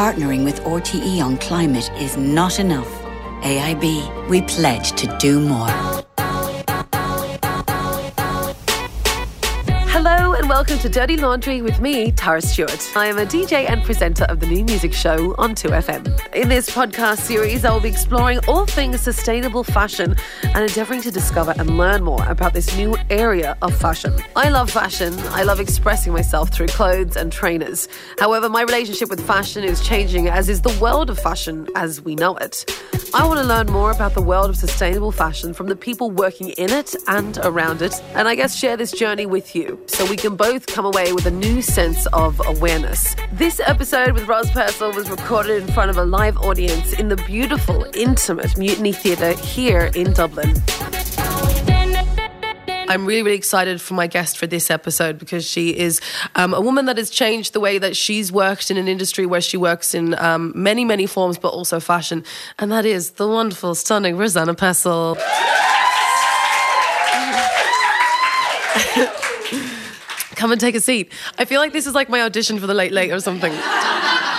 partnering with RTE on climate is not enough. AIB, we pledge to do more. Welcome to Dirty Laundry with me, Tara Stewart. I am a DJ and presenter of the new music show on 2FM. In this podcast series, I will be exploring all things sustainable fashion and endeavouring to discover and learn more about this new area of fashion. I love fashion. I love expressing myself through clothes and trainers. However, my relationship with fashion is changing, as is the world of fashion as we know it. I want to learn more about the world of sustainable fashion from the people working in it and around it, and I guess share this journey with you so we can both come away with a new sense of awareness. This episode with Roz Purcell was recorded in front of a live audience in the beautiful, intimate Mutiny Theatre here in Dublin. I'm really, really excited for my guest for this episode because she is um, a woman that has changed the way that she's worked in an industry where she works in um, many, many forms, but also fashion. And that is the wonderful, stunning Rosanna Purcell. Come and take a seat. I feel like this is like my audition for the Late Late or something.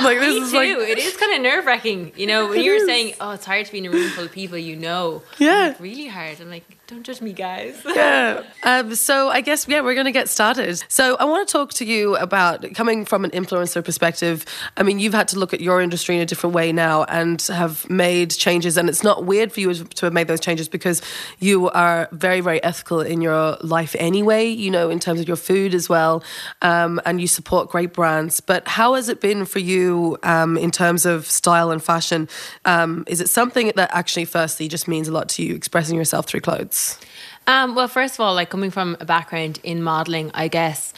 Like this Me is too. like it is kind of nerve wracking. You know, when you were saying, "Oh, it's hard to be in a room full of people you know." Yeah. Like, really hard. I'm like, don't judge me, guys. yeah. Um, so I guess yeah, we're going to get started. So I want to talk to you about coming from an influencer perspective. I mean, you've had to look at your industry in a different way now and have made changes, and it's not weird for you to have made those changes because you are very, very ethical in your life anyway. You know, in terms of your food as well, um, and you support great brands. But how has it been for you um, in terms of style and fashion? Um, is it something that actually, firstly, just means a lot to you, expressing yourself through clothes? Um, well, first of all, like coming from a background in modeling, I guess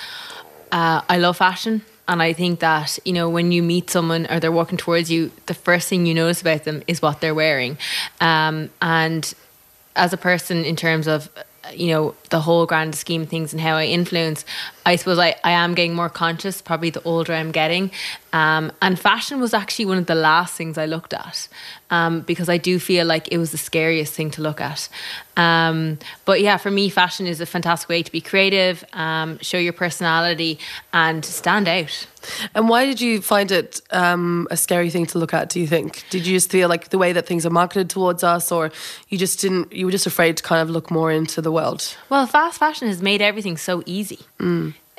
uh, I love fashion. And I think that, you know, when you meet someone or they're walking towards you, the first thing you notice about them is what they're wearing. Um, and as a person, in terms of, you know, the whole grand scheme of things and how I influence, I suppose I, I am getting more conscious probably the older I'm getting. Um, and fashion was actually one of the last things I looked at um, because I do feel like it was the scariest thing to look at. Um, but yeah, for me, fashion is a fantastic way to be creative, um, show your personality, and stand out. And why did you find it um, a scary thing to look at? Do you think? Did you just feel like the way that things are marketed towards us, or you just didn't? You were just afraid to kind of look more into the world. Well, fast fashion has made everything so easy.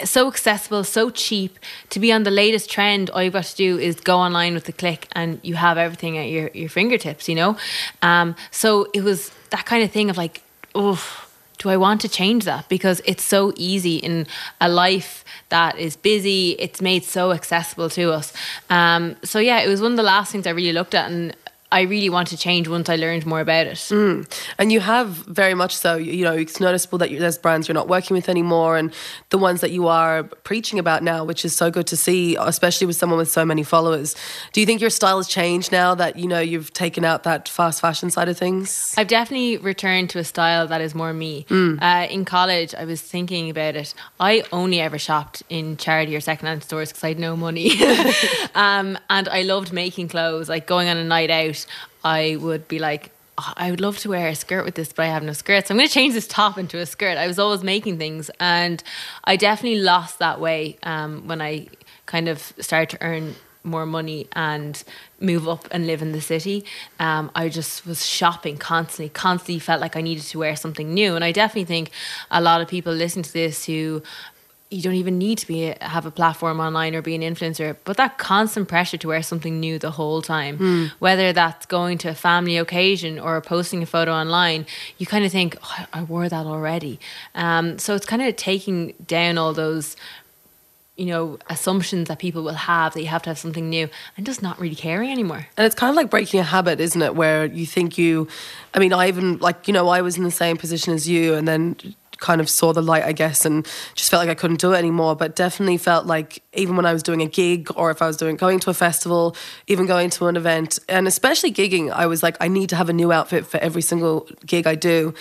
So accessible, so cheap. To be on the latest trend, all you've got to do is go online with a click and you have everything at your, your fingertips, you know? Um, so it was that kind of thing of like, oh, do I want to change that? Because it's so easy in a life that is busy, it's made so accessible to us. Um, so yeah, it was one of the last things I really looked at and I really want to change once I learned more about it. And you have very much so. You know, it's noticeable that there's brands you're not working with anymore, and the ones that you are preaching about now, which is so good to see, especially with someone with so many followers. Do you think your style has changed now that you know you've taken out that fast fashion side of things? I've definitely returned to a style that is more me. Uh, in college, I was thinking about it. I only ever shopped in charity or secondhand stores because I had no money. um, and I loved making clothes. Like going on a night out, I would be like, "Oh, I would love to wear a skirt with this, but I have no skirt. So I'm going to change this top into a skirt. I was always making things. And I definitely lost that way um, when I kind of started to earn more money and move up and live in the city, um, I just was shopping constantly, constantly felt like I needed to wear something new. And I definitely think a lot of people listen to this who you don't even need to be have a platform online or be an influencer, but that constant pressure to wear something new the whole time, whether that's going to a family occasion or posting a photo online, you kind of think, oh, I wore that already. Um, so it's kind of taking down all those you know, assumptions that people will have that you have to have something new and just not really caring anymore. And it's kind of like breaking a habit, isn't it? Where you think you, I mean, I even, like, you know, I was in the same position as you and then kind of saw the light, I guess, and just felt like I couldn't do it anymore. But definitely felt like even when I was doing a gig or if I was doing going to a festival, even going to an event, and especially gigging, I was like, I need to have a new outfit for every single gig I do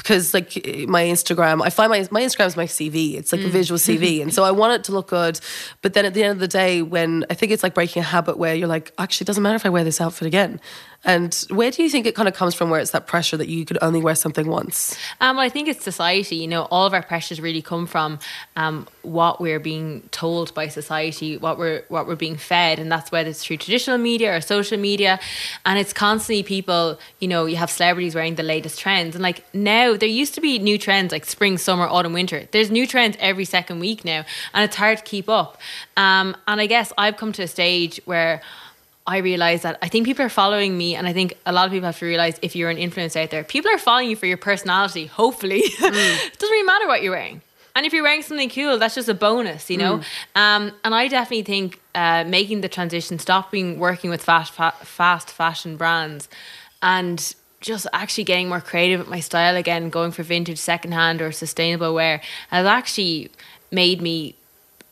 because like my Instagram, I find my my Instagram is my CV. It's like a mm. visual CV, and so I want it to look good. But then at the end of the day, when I think it's like breaking a habit where you're like, actually, it doesn't matter if I wear this outfit again. And where do you think it kind of comes from? Where it's that pressure that you could only wear something once? Um, well, I think it's society. You know, all of our pressures really come from um, what we're being told by society, what we're what we're being fed, and that's whether it's through traditional media or social media. And it's constantly people. You know, you have celebrities wearing the latest trends, and like now there used to be new trends like spring, summer, autumn, winter. There's new trends every second week now, and it's hard to keep up. Um, and I guess I've come to a stage where. I realize that I think people are following me, and I think a lot of people have to realize if you're an influencer out there, people are following you for your personality. Hopefully, it doesn't really matter what you're wearing, and if you're wearing something cool, that's just a bonus, you know. Um, and I definitely think uh, making the transition, stopping working with fast fa- fast fashion brands, and just actually getting more creative with my style again, going for vintage, secondhand, or sustainable wear, has actually made me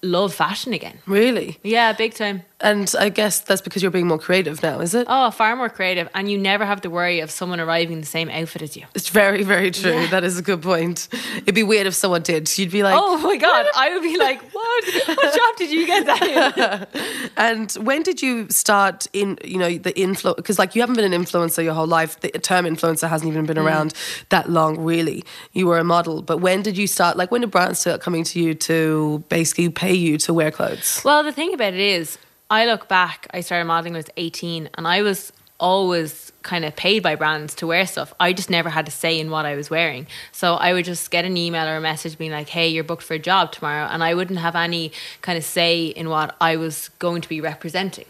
love fashion again. Really? Yeah, big time. And I guess that's because you're being more creative now, is it? Oh, far more creative, and you never have to worry of someone arriving in the same outfit as you. It's very, very true. That is a good point. It'd be weird if someone did. You'd be like, Oh my god, I would be like, what? What job did you get that in? And when did you start in, you know, the influ? Because like you haven't been an influencer your whole life. The term influencer hasn't even been Mm. around that long, really. You were a model, but when did you start? Like when did brands start coming to you to basically pay you to wear clothes? Well, the thing about it is, I look back, I started modeling when I was 18, and I was always kind of paid by brands to wear stuff. I just never had a say in what I was wearing. So I would just get an email or a message being like, hey, you're booked for a job tomorrow. And I wouldn't have any kind of say in what I was going to be representing.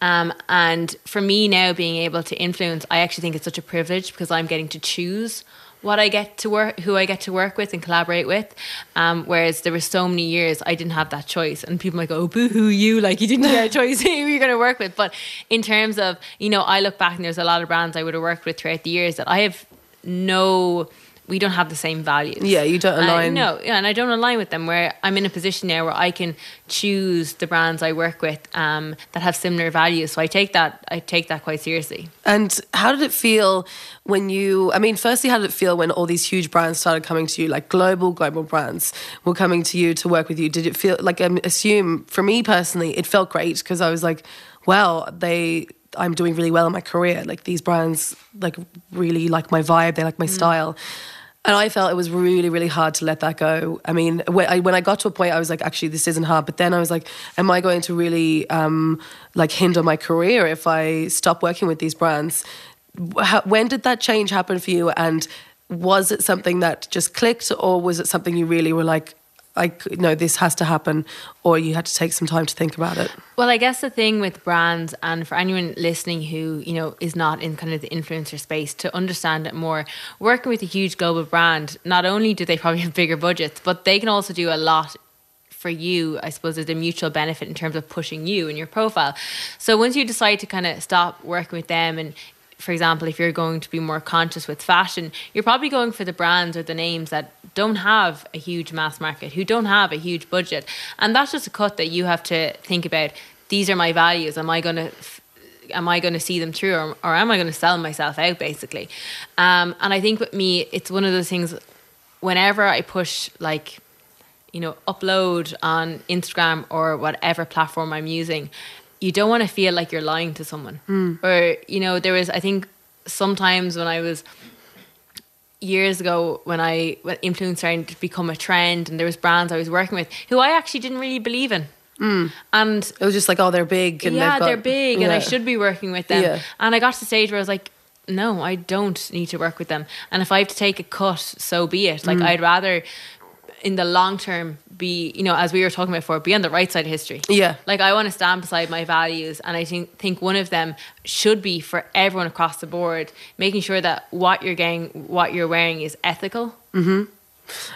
Um, and for me now, being able to influence, I actually think it's such a privilege because I'm getting to choose what I get to work, who I get to work with and collaborate with. Um, whereas there were so many years I didn't have that choice, and people might go, oh, "Boo hoo, you! Like you didn't get a choice who you're going to work with." But in terms of, you know, I look back and there's a lot of brands I would have worked with throughout the years that I have no. We don't have the same values. Yeah, you don't Uh, align. no, yeah, and I don't align with them. Where I'm in a position now where I can choose the brands I work with um, that have similar values. So I take that I take that quite seriously. And how did it feel when you, I mean, firstly, how did it feel when all these huge brands started coming to you, like global, global brands were coming to you to work with you? Did it feel like, I assume for me personally, it felt great because I was like, well, they, I'm doing really well in my career. Like these brands, like really like my vibe, they like my style. And I felt it was really, really hard to let that go. I mean, when I, when I got to a point, I was like, actually, this isn't hard. But then I was like, am I going to really um, like hinder my career if I stop working with these brands? How, when did that change happen for you? And was it something that just clicked, or was it something you really were like, C- no, this has to happen, or you had to take some time to think about it? Well, I guess the thing with brands, and for anyone listening who you know is not in kind of the influencer space, to understand it more, working with a huge global brand, not only do they probably have bigger budgets, but they can also do a lot for you, I suppose, there's a mutual benefit in terms of pushing you and your profile. So once you decide to kind of stop working with them and for example, if you're going to be more conscious with fashion, you're probably going for the brands or the names that don't have a huge mass market, who don't have a huge budget. And that's just a cut that you have to think about. These are my values. Am I going to am I going to see them through or, or am I going to sell myself out basically? Um, and I think with me, it's one of those things whenever I push like you know, upload on Instagram or whatever platform I'm using, you don't want to feel like you're lying to someone. Or, you know, there was, I think sometimes when I was years ago when I, when influence started to become a trend and there was brands I was working with who I actually didn't really believe in. And It was just like, oh, they're big, and yeah, got, they're big and I should be working with them. Yeah. And I got to the stage where I was like, no, I don't need to work with them. And if I have to take a cut, so be it. Mm. Like I'd rather in the long term be, you know, as we were talking about before, be on the right side of history. Yeah. Like I want to stand beside my values and I think think one of them should be for everyone across the board, making sure that what you're getting what you're wearing is ethical.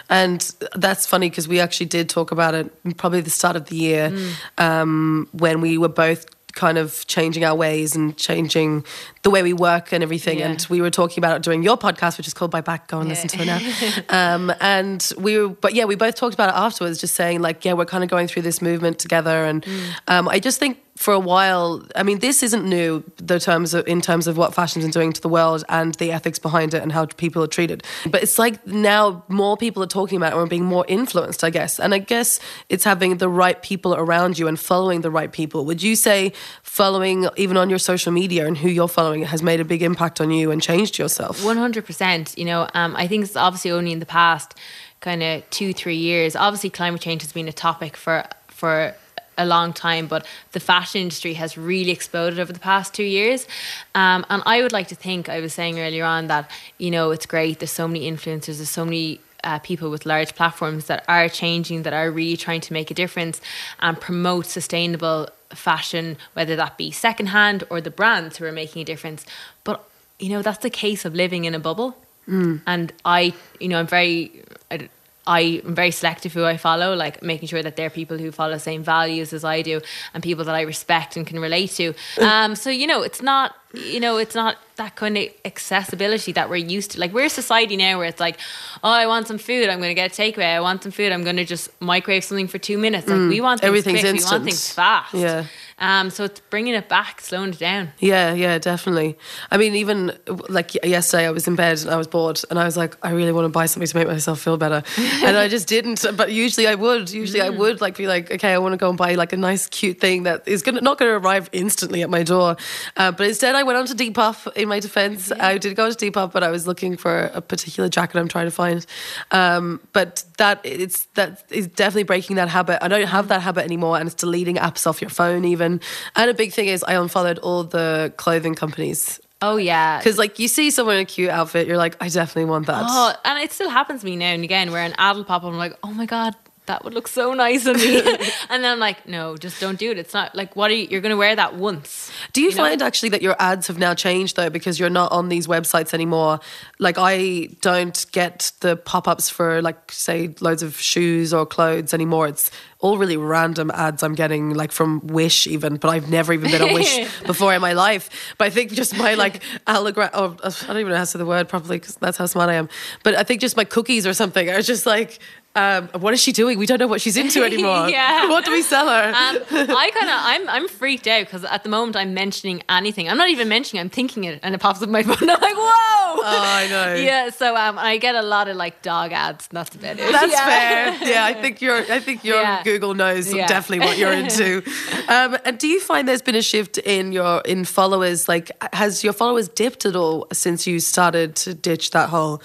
And that's funny because we actually did talk about it probably the start of the year um, when we were both kind of changing our ways and changing the way we work and everything. Yeah. And we were talking about it during your podcast, which is called By Back. Go and listen to it now. um, and we were, but yeah, we both talked about it afterwards, just saying like, yeah, we're kind of going through this movement together. And um, I just think for a while. I mean, this isn't new. The terms of, in terms of what fashion's been doing to the world and the ethics behind it and how people are treated. But it's like now more people are talking about it and being more influenced. I guess, and I guess it's having the right people around you and following the right people. Would you say following even on your social media and who you're following has made a big impact on you and changed yourself? One hundred percent. You know, um, I think it's obviously only in the past kind of two three years. Obviously, climate change has been a topic for for a long time, but the fashion industry has really exploded over the past two years. Um, and I would like to think, I was saying earlier on that, you know, it's great. There's so many influencers, there's so many uh, people with large platforms that are changing, that are really trying to make a difference and promote sustainable fashion, whether that be secondhand or the brands who are making a difference. But, you know, that's the case of living in a bubble. Mm. And I, you know, I'm very, I, I am very selective who I follow, like making sure that they're people who follow the same values as I do and people that I respect and can relate to. Um, so, you know, it's not, you know, it's not that kind of accessibility that we're used to. Like, we're a society now where it's like, oh, I want some food, I'm going to get a takeaway. I want some food, I'm going to just microwave something for two minutes. Like, mm, we want things everything's quick, instant. we want things fast. Yeah. Um, so it's bringing it back, slowing it down. Yeah, yeah, definitely. I mean, even like yesterday, I was in bed and I was bored, and I was like, I really want to buy something to make myself feel better, and I just didn't. But usually, I would. Usually, mm. I would like be like, okay, I want to go and buy like a nice, cute thing that is gonna not going to arrive instantly at my door. Uh, but instead, I went on to Depop. In my defense, yeah. I did go to Depop, but I was looking for a particular jacket I'm trying to find. Um, but that it's that is definitely breaking that habit. I don't have that habit anymore, and it's deleting apps off your phone even. And a big thing is I unfollowed all the clothing companies. Oh yeah, because like you see someone in a cute outfit, you're like, I definitely want that. Oh, and it still happens to me now and again, where an ad will pop up, I'm like, oh my god, that would look so nice on me. and then I'm like, no, just don't do it. It's not like what are you you're gonna wear that once. Do you, you find know? actually that your ads have now changed though because you're not on these websites anymore? Like I don't get the pop-ups for like say loads of shoes or clothes anymore. It's all really random ads I'm getting, like from Wish even, but I've never even been on Wish before in my life. But I think just my like allogram, oh, I don't even know how to say the word properly because that's how smart I am. But I think just my cookies or something are just like um, what is she doing? We don't know what she's into anymore. yeah. What do we sell her? Um, I kind of, I'm, I'm freaked out because at the moment I'm mentioning anything. I'm not even mentioning. I'm thinking it, and it pops up my phone. I'm like, whoa! Oh, I know. Yeah. So um, I get a lot of like dog ads. That's about it. That's yeah. fair. Yeah, I think your, I think your yeah. Google knows yeah. definitely what you're into. Um, and do you find there's been a shift in your in followers? Like, has your followers dipped at all since you started to ditch that whole?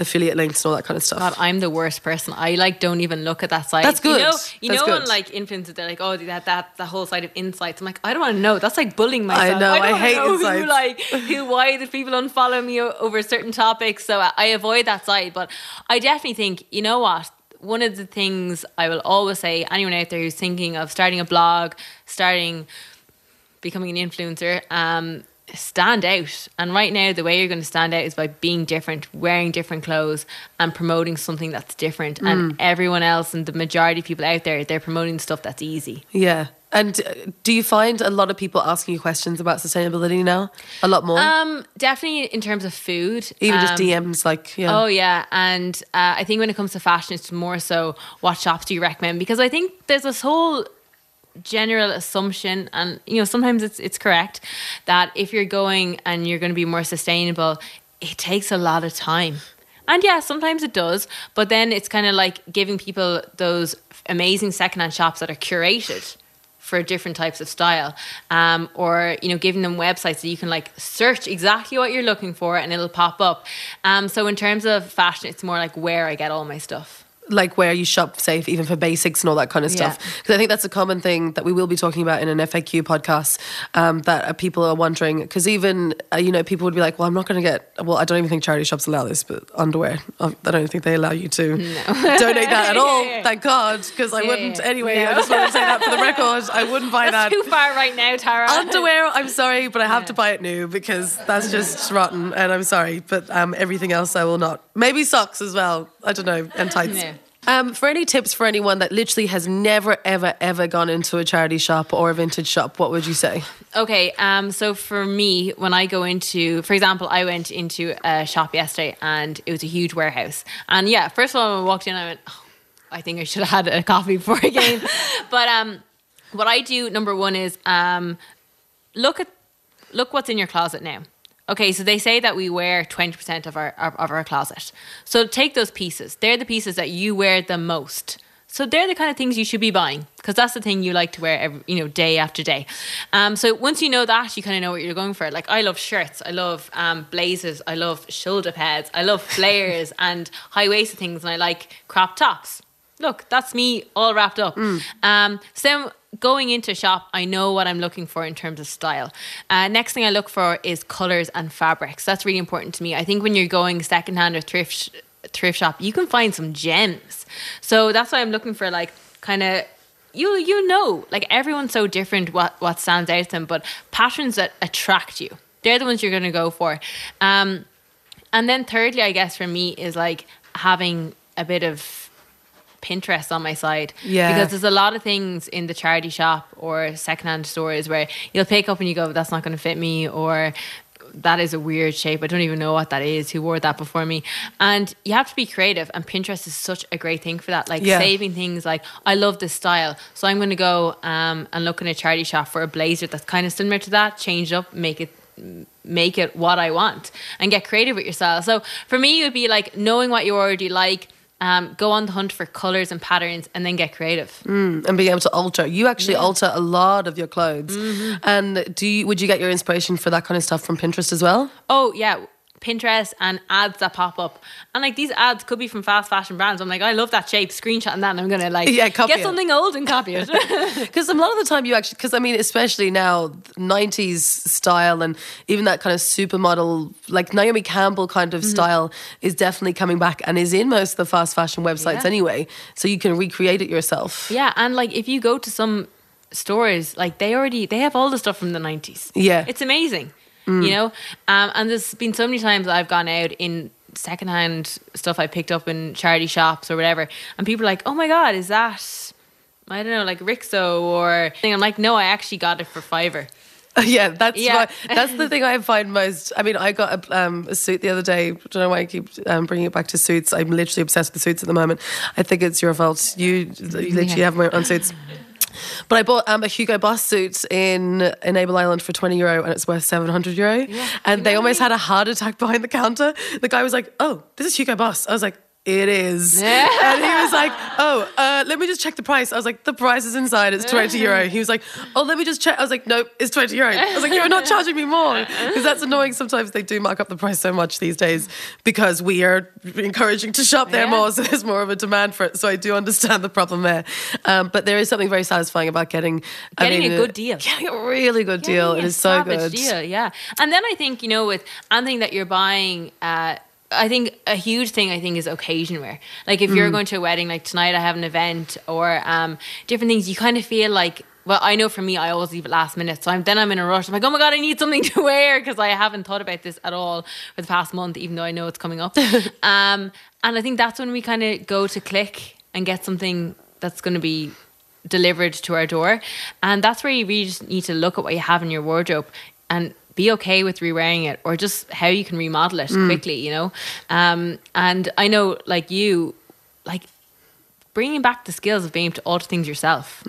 Affiliate links and all that kind of stuff. God, I'm the worst person. I like don't even look at that site. That's good. You know, you That's know good. when like influencers they're like, oh, that that the whole side of insights. I'm like, I don't want to know. That's like bullying myself. I know. I, I hate know insights. Who, like who? Why do people unfollow me over certain topics? So I, I avoid that site. But I definitely think you know what. One of the things I will always say, anyone out there who's thinking of starting a blog, starting becoming an influencer, um, stand out. And right now, the way you're going to stand out is by being different, wearing different clothes, and promoting something that's different. Mm. And everyone else and the majority of people out there, they're promoting stuff that's easy. Yeah. And uh, do you find a lot of people asking you questions about sustainability now? A lot more? Um, definitely in terms of food. Even um, just DMs, like, yeah. Oh, yeah. And uh, I think when it comes to fashion, it's more so what shops do you recommend? Because I think there's this whole general assumption and you know sometimes it's it's correct that if you're going and you're going to be more sustainable it takes a lot of time. And yeah sometimes it does but then it's kind of like giving people those amazing secondhand shops that are curated for different types of style um, or you know giving them websites that you can like search exactly what you're looking for and it'll pop up. Um, so in terms of fashion it's more like where i get all my stuff like where you shop safe even for basics and all that kind of stuff because yeah. i think that's a common thing that we will be talking about in an faq podcast um, that uh, people are wondering because even uh, you know people would be like well i'm not going to get well i don't even think charity shops allow this but underwear i don't think they allow you to no. donate that at all yeah, yeah. thank god because i wouldn't anyway no. i just want to say that for the record i wouldn't buy that's that too far right now tara underwear i'm sorry but i have to buy it new because that's just rotten and i'm sorry but um, everything else i will not maybe socks as well i don't know and tights um, for any tips for anyone that literally has never, ever, ever gone into a charity shop or a vintage shop, what would you say? Okay, um, so for me, when I go into, for example, I went into a shop yesterday and it was a huge warehouse. And yeah, first of all, when I walked in, I went, oh, I think I should have had a coffee before I came. but um, what I do number one is um, look at look what's in your closet now. Okay, so they say that we wear twenty percent of our of, of our closet. So take those pieces. They're the pieces that you wear the most. So they're the kind of things you should be buying because that's the thing you like to wear every, you know, day after day. Um, so once you know that, you kind of know what you're going for. Like I love shirts, I love um, blazers, I love shoulder pads, I love flares and high waisted things, and I like crop tops. Look, that's me all wrapped up. Um, so going into shop, I know what I'm looking for in terms of style. Uh, next thing I look for is colors and fabrics. That's really important to me. I think when you're going secondhand or thrift thrift shop, you can find some gems. So that's why I'm looking for like kind of you you know like everyone's so different what what stands out to them, but patterns that attract you. They're the ones you're going to go for. Um, and then thirdly, I guess for me is like having a bit of Pinterest on my side. Yeah. Because there's a lot of things in the charity shop or secondhand stores where you'll pick up and you go, that's not going to fit me, or that is a weird shape. I don't even know what that is. Who wore that before me? And you have to be creative, and Pinterest is such a great thing for that. Like Yeah. saving things like, I love this style. So I'm going to go um, and look in a charity shop for a blazer that's kind of similar to that, change it up, make it make it what I want and get creative with yourself. So for me, it would be like knowing what you already like, um, go on the hunt for colors and patterns, and then get creative. and being able to alter. You actually alter a lot of your clothes. Mm-hmm. And do you, would you get your inspiration for that kind of stuff from Pinterest as well? Oh yeah. Pinterest and ads that pop up, and like these ads could be from fast fashion brands. I'm like, I love that shape. Screenshotting that, and I'm gonna like Yeah, copy get it. something old and copy it. Because a lot of the time you actually, because I mean, especially now, 90s style and even that kind of supermodel, like Naomi Campbell kind Mm-hmm. of style is definitely coming back and is in most of the fast fashion websites Yeah. anyway. So you can recreate it yourself. yeah, and like if you go to some stores, like they already they have all the stuff from the 90s. Yeah. it's amazing. Mm. You know, um, and there's been so many times I've gone out in secondhand stuff I picked up in charity shops or whatever, and people are like, "Oh my god, is that?" I don't know, like Rixo or thing. I'm like, no, I actually got it for fiver. yeah, that's Yeah. why- that's the thing I find most. I mean, I got a, um, a suit the other day. I don't know why I keep um, bringing it back to suits. I'm literally obsessed with suits at the moment. I think it's your fault. You, you literally Yeah. have my own suits. But I bought um, a Hugo Boss suit in Enable Ireland for 20 euro and it's worth 700 euro. and they almost had a heart attack behind the counter. The guy was like, Oh, this is Hugo Boss. I was like, it is. And he was like, Oh, uh, let me just check the price. I was like, The price is inside. It's 20 euro. He was like, Oh, let me just check. I was like, Nope, it's 20 euro. I was like, You're not charging me more. Because that's annoying. Sometimes they do mark up the price so much these days because we are encouraging to shop there Yeah. more. So there's more of a demand for it. So I do understand the problem there. Um, but there is something very satisfying about getting I Getting mean, a good deal. Getting a really good deal. It is so good. Deal, yeah. And then I think, you know, with anything that you're buying, uh, I think a huge thing I think is occasion wear. Like if Mm. you're going to a wedding, like tonight I have an event or um, different things, you kind of feel like. Well, I know for me, I always leave it last minute. So I'm then I'm in a rush. I'm like, oh my god, I need something to wear because I haven't thought about this at all for the past month, even though I know it's coming up. um, and I think that's when we kind of go to click and get something that's going to be delivered to our door. And that's where you really just need to look at what you have in your wardrobe and be okay with rewearing it or just how you can remodel it quickly, you know? Um, and I know, like you, like bringing back the skills of being able to alter things yourself.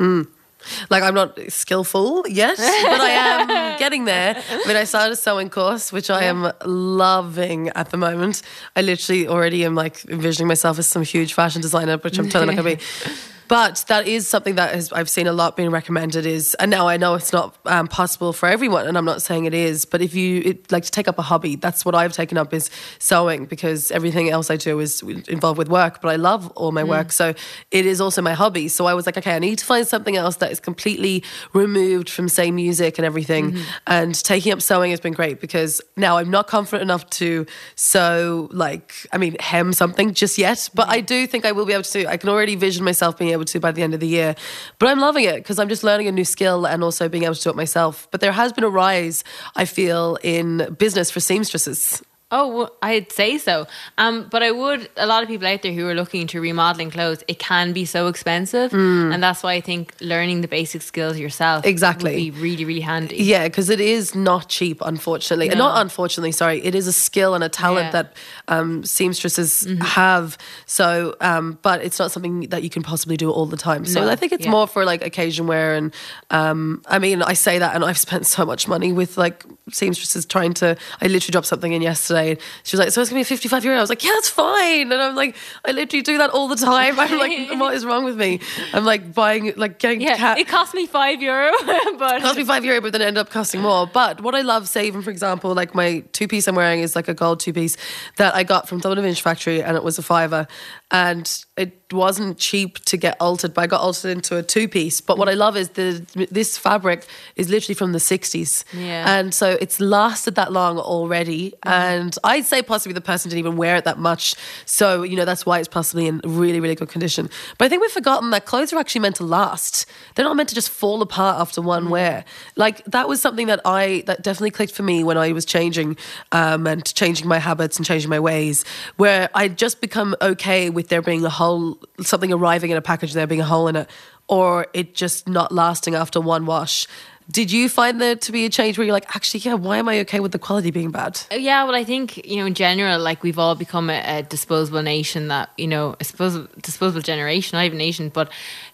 Like I'm not skillful yet, but I am getting there. I mean, I started a sewing course, which I am loving at the moment. I literally already am like envisioning myself as some huge fashion designer, which I'm totally not going to be. But that is something that has, I've seen a lot being recommended. Is and now I know it's not um, possible for everyone, and I'm not saying it is. But if you it, like to take up a hobby, that's what I've taken up is sewing because everything else I do is involved with work. But I love all my mm. work, so it is also my hobby. So I was like, okay, I need to find something else that is completely removed from say music and everything. Mm-hmm. And taking up sewing has been great because now I'm not confident enough to sew like I mean hem something just yet, but mm-hmm. I do think I will be able to. I can already vision myself being able to by the end of the year. But I'm loving it because I'm just learning a new skill and also being able to do it myself. But there has been a rise, I feel, in business for seamstresses. Oh, well, I'd say so. Um, but I would. A lot of people out there who are looking to remodeling clothes, it can be so expensive, and that's why I think learning the basic skills yourself Mm. Exactly. would be really, really handy. Yeah, because it is not cheap, unfortunately. No. Not unfortunately, sorry. It is a skill and a talent Yeah. Mm-hmm. that um, seamstresses have. So, um, but it's not something that you can possibly do all the time. So No, I think it's yeah. more for like occasion wear. And um, I mean, I say that, and I've spent so much money with like seamstresses trying to. I literally dropped something in yesterday. And she was like, "So it's gonna be fifty-five euro." I was like, "Yeah, that's fine." And I'm like, I literally do that all the time. I'm like, "What is wrong with me?" I'm like buying, like getting Yeah, cat. it cost me five euro, but cost me five euro, but then end up costing more. But what I love saving, for example, like my two piece I'm wearing is like a gold two piece that I got from Dublin Vintage Factory, and it was a fiver, and it wasn't cheap to get altered, but I got altered into a two piece. But what I love is the this fabric is literally from the 60s, Yeah. and so it's lasted that long already. And I'd say possibly the person didn't even wear it that much, so you know that's why it's possibly in really really good condition. But I think we've forgotten that clothes are actually meant to last. They're not meant to just fall apart after one wear. Like that was something that I that definitely clicked for me when I was changing um, and changing my habits and changing my ways. Where I'd just become okay with there being a hole, something arriving in a package, there being a hole in it, or it just not lasting after one wash. Did you find there to be a change where you're like, actually, yeah, why am I okay with the quality being bad? Uh, yeah, well, I think you know, in general, like we've all become a, a disposable nation. That you know, a disposable, disposable generation, not even nation, but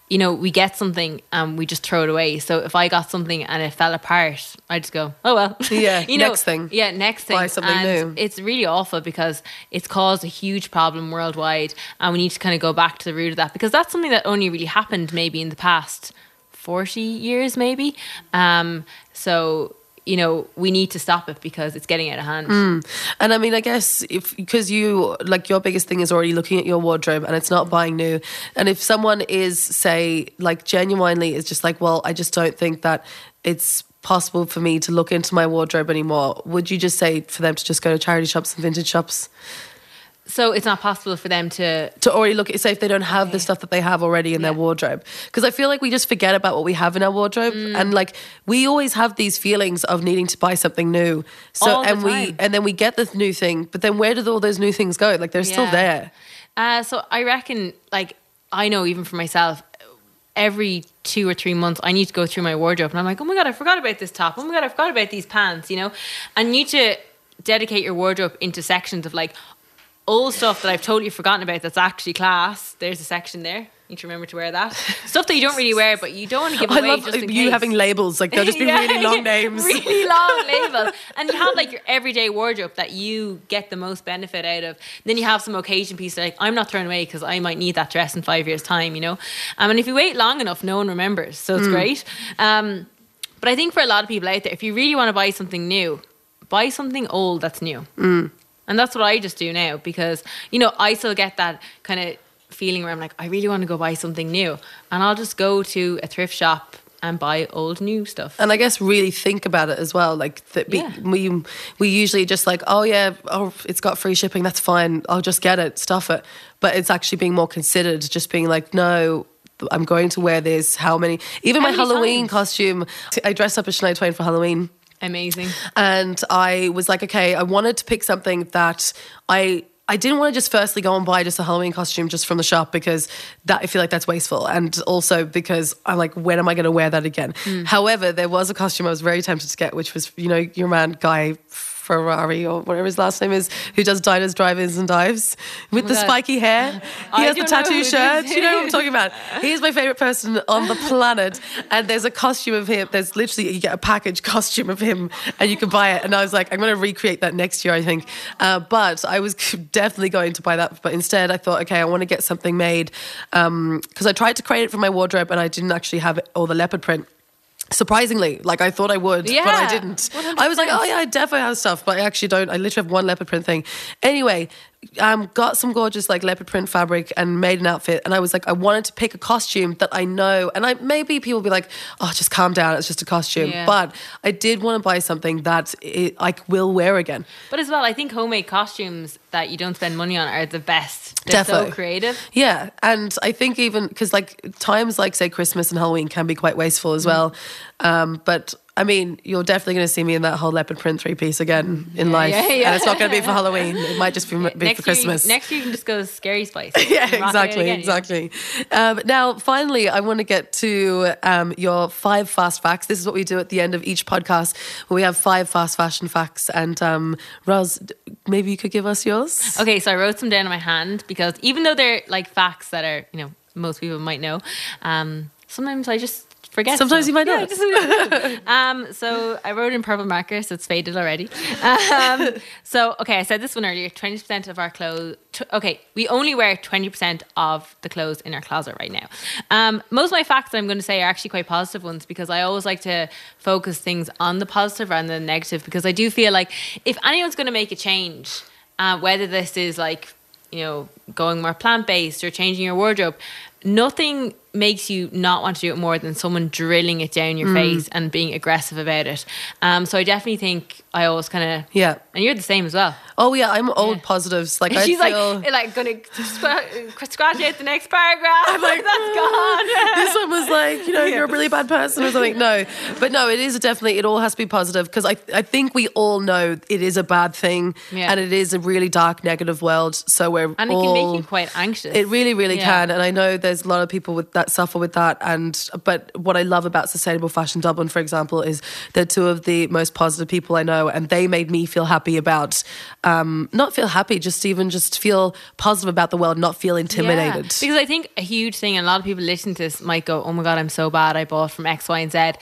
you know, we get something and we just throw it away. So if I got something and it fell apart, I just go, oh well. Yeah, you know, next thing. Yeah, next thing. Buy something and new. It's really awful because it's caused a huge problem worldwide, and we need to kind of go back to the root of that because that's something that only really happened maybe in the past forty years, maybe. Um, so. You know, we need to stop it because it's getting out of hand. And I mean, I guess if because you like your biggest thing is already looking at your wardrobe and it's not buying new. And if someone is say like genuinely is just like, well, I just don't think that it's possible for me to look into my wardrobe anymore. Would you just say for them to just go to charity shops and vintage shops So it's not possible for them to to already look at say if they don't have the stuff that they have already in their wardrobe? Because I feel like we just forget about what we have in our wardrobe Mm. and like we always have these feelings of needing to buy something new. So All the and we and then we get this new thing, but then where did all those new things go? Like they're still there. Uh, so I reckon, like, I know even for myself, every two or three months, I need to go through my wardrobe and I'm like, oh my God, I forgot about this top. Oh my God, I forgot about these pants, you know? And you need to dedicate your wardrobe into sections of like old stuff that I've totally forgotten about that's actually class. There's a section there. You need to remember to wear that. Stuff that you don't really wear, but you don't want to give I away love just in you case. having labels. Like they'll just be Yeah, really long names. Really long labels. And you have like your everyday wardrobe that you get the most benefit out of. Then you have some occasion pieces like I'm not throwing away because I might need that dress in five years' time, you know? Um, and if you wait long enough, no one remembers. So it's Mm. great. Um, but I think for a lot of people out there, if you really want to buy something new, buy something old that's new. Mm. And that's what I just do now because, you know, I still get that kind of feeling where I'm like, I really want to go buy something new. And I'll just go to a thrift shop and buy old new stuff. and I guess really think about it as well. Like that, be, Yeah. we we usually just like, oh yeah, oh it's got free shipping, that's fine. I'll just get it, stuff it. But it's actually being more considered. Just being like, no, I'm going to wear this. How many? Even How my many Halloween times? costume. I dressed up as Shania Twain for Halloween. Amazing. and I was like, okay, I wanted to pick something that I I didn't want to just firstly go and buy just a Halloween costume just from the shop because that I feel like that's wasteful, and also because I'm like, when am I going to wear that again? Hmm. However, there was a costume I was very tempted to get, which was you know your man Guy. Ferrari or whatever his last name is, who does diners, drive-ins, and dives with my the God. spiky hair. He I has the tattoo shirt. You know what I'm talking about? He is my favorite person on the planet. And there's a costume of him. There's literally you get a package costume of him, and you can buy it. And I was like, I'm going to recreate that next year, I think. Uh, but I was definitely going to buy that. But instead, I thought, okay, I want to get something made because I tried to create it for my wardrobe, and I didn't actually have all the leopard print. Surprisingly, like I thought I would, but I didn't. I was like, oh yeah, I definitely have stuff, but I actually don't. I literally have one leopard print thing. Anyway, um, got some gorgeous like leopard print fabric and made an outfit. And I was like, I wanted to pick a costume that I know. And I maybe people will be like, oh, just calm down, it's just a costume. Yeah. But I did want to buy something that it, I will wear again. But as well, I think homemade costumes that you don't spend money on are the best. They're so creative. Yeah, and I think even because like times like say Christmas and Halloween can be quite wasteful Mm. as well, um, but I mean, you're definitely going to see me in that whole leopard print three piece again in life, yeah, yeah. and it's not going to be for Halloween. It might just be, be for Christmas. Year, next year you can just go to scary spice. yeah, and rock it exactly, again, you know? exactly. Um, now, finally, I want to get to um, your five fast facts. This is what we do at the end of each podcast, where we have five fast fashion facts. And um, Roz, maybe you could give us yours. Okay, so I wrote some down in my hand because even though they're like facts that are, you know, most people might know, um, sometimes I just forget. Sometimes you might not. just- um, so I wrote in purple marker, so it's faded already. Um, so okay, I said this one earlier. Twenty percent of our clothes. Okay, we only wear twenty percent of the clothes in our closet right now. Um, most of my facts that I'm going to say are actually quite positive ones because I always like to focus things on the positive rather than the negative because I do feel like if anyone's going to make a change, uh, whether this is like you know going more plant based or changing your wardrobe, nothing makes you not want to do it more than someone drilling it down Mm. your face and being aggressive about it. Um, so I definitely think I always kind of Yeah. and you're the same as well. Oh yeah, I'm old Yeah. positives. Like I She's feel. like like gonna scratch, scratch out the next paragraph. I'm like that's gone. this one was like, you know, you're a really bad person or something. No, but no, it is definitely. It all has to be positive because I, I think we all know it is a bad thing, Yeah. and it is a really dark, negative world. So we're and it all, can make you quite anxious. It really, really Yeah. can, and I know there's a lot of people with that suffer with that. And but what I love about Sustainable Fashion Dublin, for example, is they're two of the most positive people I know, and they made me feel happy about, um, not feel happy, just even just feel positive about the world, not feel intimidated. Yeah. Because I think a huge thing, and a lot of people listening to this might go, "Oh my god, I'm so bad. I bought from X, Y, and Z."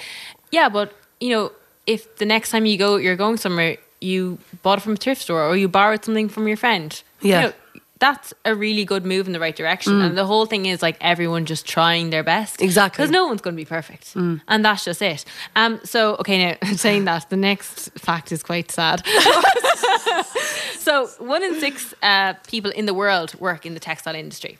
Yeah, but you know, if the next time you go, you're going somewhere, you bought it from a thrift store or you borrowed something from your friend. you Yeah. know, that's a really good move in the right direction. And the whole thing is like everyone just trying their best. Exactly. Because no one's going to be perfect. And that's just it. Um, so, okay, now saying that, the next fact is quite sad. so, one in six uh, people in the world work in the textile industry.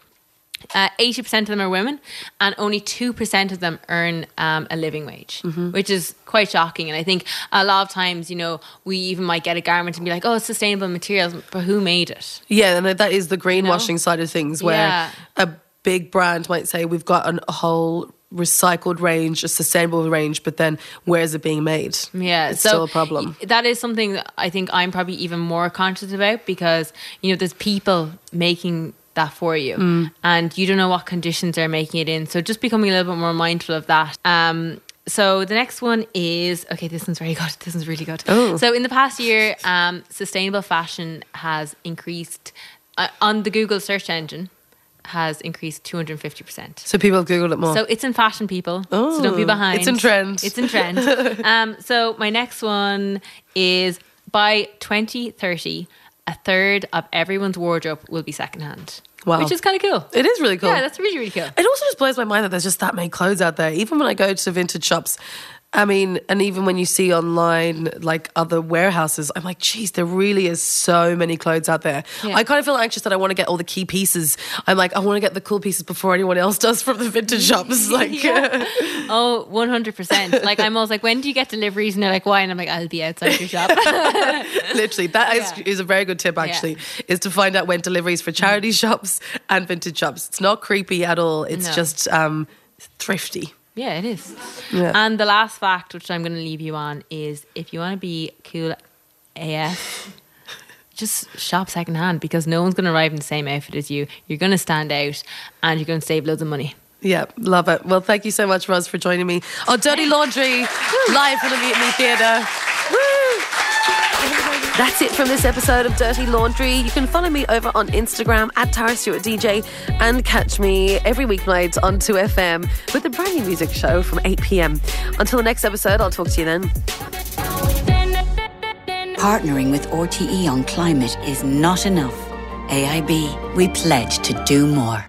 Uh, 80% of them are women, and only 2% of them earn um, a living wage, which is quite shocking. And I think a lot of times, you know, we even might get a garment and be like, oh, it's sustainable materials, but who made it? Yeah, and that is the greenwashing side of things where Yeah. a big brand might say we've got an, a whole recycled range, a sustainable range, but then where's it being made? Yeah, it's so still a problem. That is something that I think I'm probably even more conscious about because you know there's people making that for you, Mm. and you don't know what conditions they're making it in. So just becoming a little bit more mindful of that. Um, so the next one is okay. This one's very good. This one's really good. Oh. So in the past year, um, sustainable fashion has increased uh, on the Google search engine has increased 250 percent. So people have Googled it more. So it's in fashion, people. Oh, so don't be Oh, behind. it's in trend. It's in trend. um, so my next one is by 2030, a third of everyone's wardrobe will be secondhand. Wow. Which is kind of cool. it is really cool. Yeah, that's really, really cool. It also just blows my mind that there's just that many clothes out there. Even when I go to vintage shops, I mean, and even when you see online like other warehouses, I'm like, geez, there really is so many clothes out there. Yeah. I kind of feel anxious that I want to get all the key pieces. I'm like, I want to get the cool pieces before anyone else does from the vintage shops. Like, Oh, 100%. like, I'm always like, when do you get deliveries? And they're like, why? And I'm like, I'll be outside your shop. literally, that is, Yeah. is a very good tip. Actually, is to find out when deliveries for charity shops and vintage shops. It's not creepy at all. It's No. just um, thrifty. Yeah, it is. Yeah. And the last fact, which I'm going to leave you on, is if you want to be cool AF, just shop secondhand because no one's going to arrive in the same outfit as you. You're going to stand out and you're going to save loads of money. Yeah, love it. Well, thank you so much, Roz, for joining me oh, on Dirty Laundry, live from the Mutiny Theatre. That's it from this episode of Dirty Laundry. You can follow me over on Instagram at Tara Stewart DJ and catch me every weeknight on 2FM with a brand new music show from 8 p.m. Until the next episode, I'll talk to you then. Partnering with RTE on climate is not enough. AIB, we pledge to do more.